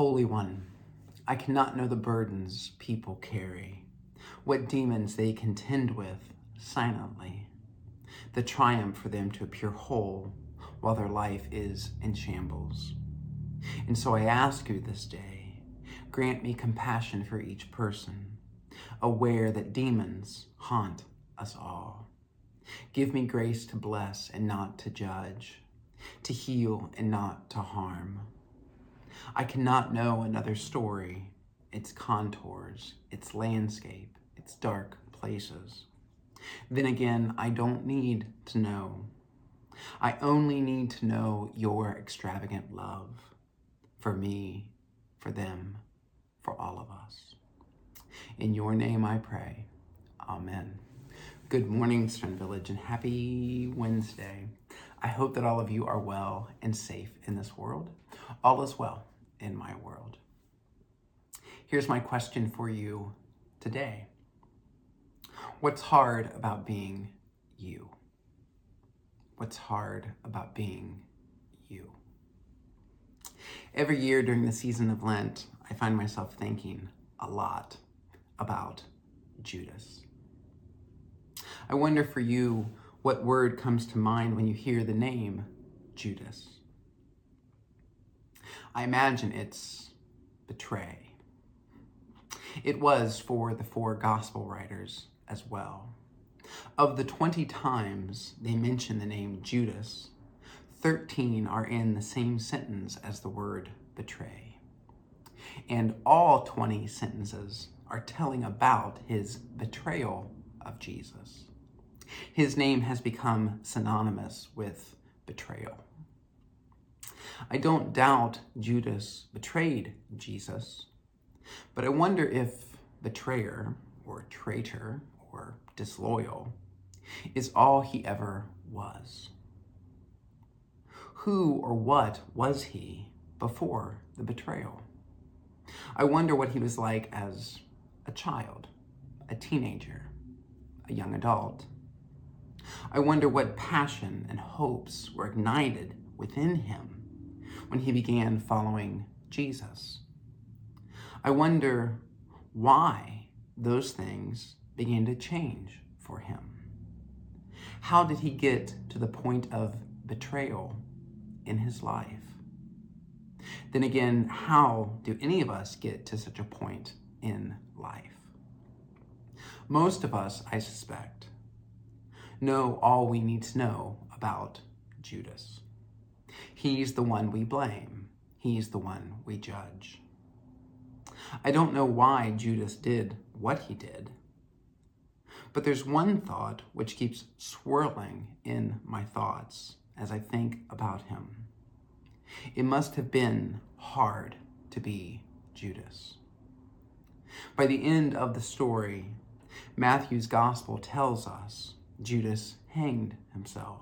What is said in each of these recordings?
Holy One, I cannot know the burdens people carry, what demons they contend with silently, the triumph for them to appear whole while their life is in shambles. And so I ask you this day, grant me compassion for each person, aware that demons haunt us all. Give me grace to bless and not to judge, to heal and not to harm. I cannot know another story, its contours, its landscape, its dark places. Then again, I don't need to know. I only need to know your extravagant love for me, for them, for all of us. In your name I pray. Amen. Good morning, Stern Village, and happy Wednesday. I hope that all of you are well and safe in this world. All is well in my world. Here's my question for you today What's hard about being you? What's hard about being you? Every year during the season of Lent, I find myself thinking a lot about Judas. I wonder for you what word comes to mind when you hear the name Judas. I imagine it's betray. It was for the four gospel writers as well. Of the 20 times they mention the name Judas, 13 are in the same sentence as the word betray. And all 20 sentences are telling about his betrayal of Jesus. His name has become synonymous with betrayal. I don't doubt Judas betrayed Jesus, but I wonder if betrayer or traitor or disloyal is all he ever was. Who or what was he before the betrayal? I wonder what he was like as a child, a teenager, a young adult. I wonder what passion and hopes were ignited within him when he began following Jesus. I wonder why those things began to change for him. How did he get to the point of betrayal in his life? Then again, how do any of us get to such a point in life? Most of us, I suspect, know all we need to know about Judas. He's the one we blame. He's the one we judge. I don't know why Judas did what he did, but there's one thought which keeps swirling in my thoughts as I think about him. It must have been hard to be Judas. By the end of the story, Matthew's gospel tells us Judas hanged himself.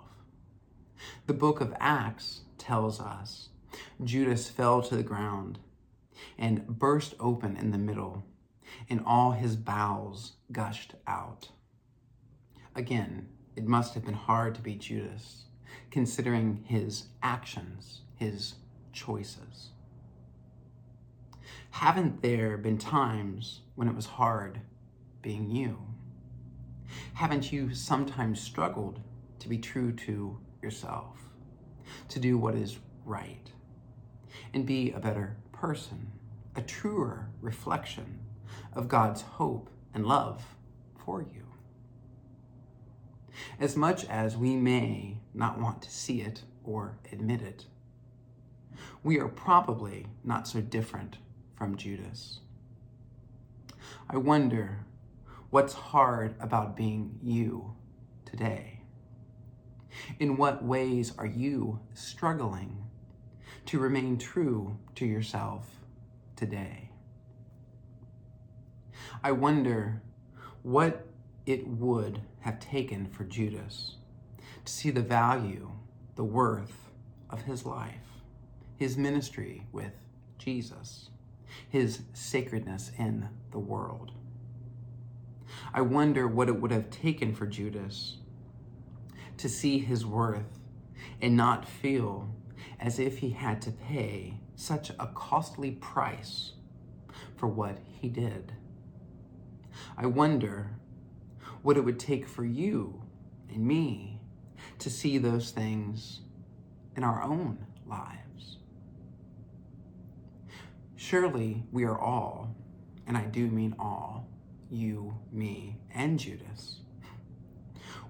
The book of Acts tells us Judas fell to the ground and burst open in the middle, and all his bowels gushed out. Again, it must have been hard to be Judas, considering his actions, his choices. Haven't there been times when it was hard being you? Haven't you sometimes struggled to be true to yourself, to do what is right, and be a better person, a truer reflection of God's hope and love for you? As much as we may not want to see it or admit it, we are probably not so different from Judas. I wonder what's hard about being you today. In what ways are you struggling to remain true to yourself today? I wonder what it would have taken for Judas to see the value, the worth of his life, his ministry with Jesus, his sacredness in the world. I wonder what it would have taken for Judas to see his worth and not feel as if he had to pay such a costly price for what he did. I wonder what it would take for you and me to see those things in our own lives. Surely we are all, and I do mean all, you, me, and Judas.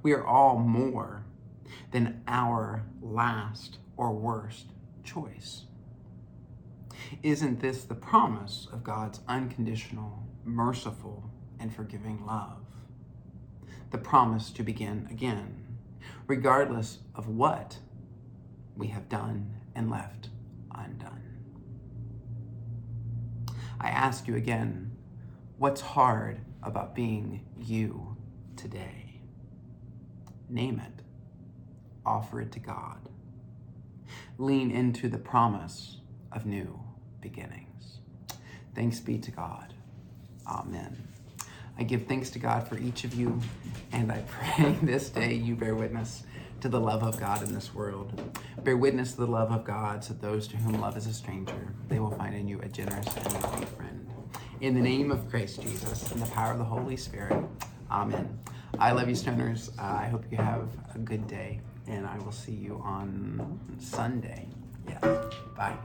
We are all more than our last or worst choice. Isn't this the promise of God's unconditional, merciful, and forgiving love? The promise to begin again, regardless of what we have done and left undone. I ask you again, what's hard about being you today? Name it. Offer it to God. Lean into the promise of new beginnings. Thanks be to God. Amen. I give thanks to God for each of you, and I pray this day you bear witness to the love of God in this world. Bear witness to the love of God so those to whom love is a stranger, they will find in you a generous and loving friend. In the name of Christ Jesus and the power of the Holy Spirit, Amen. I love you, stoners. Uh, I hope you have a good day, and I will see you on Sunday. Yeah. Bye.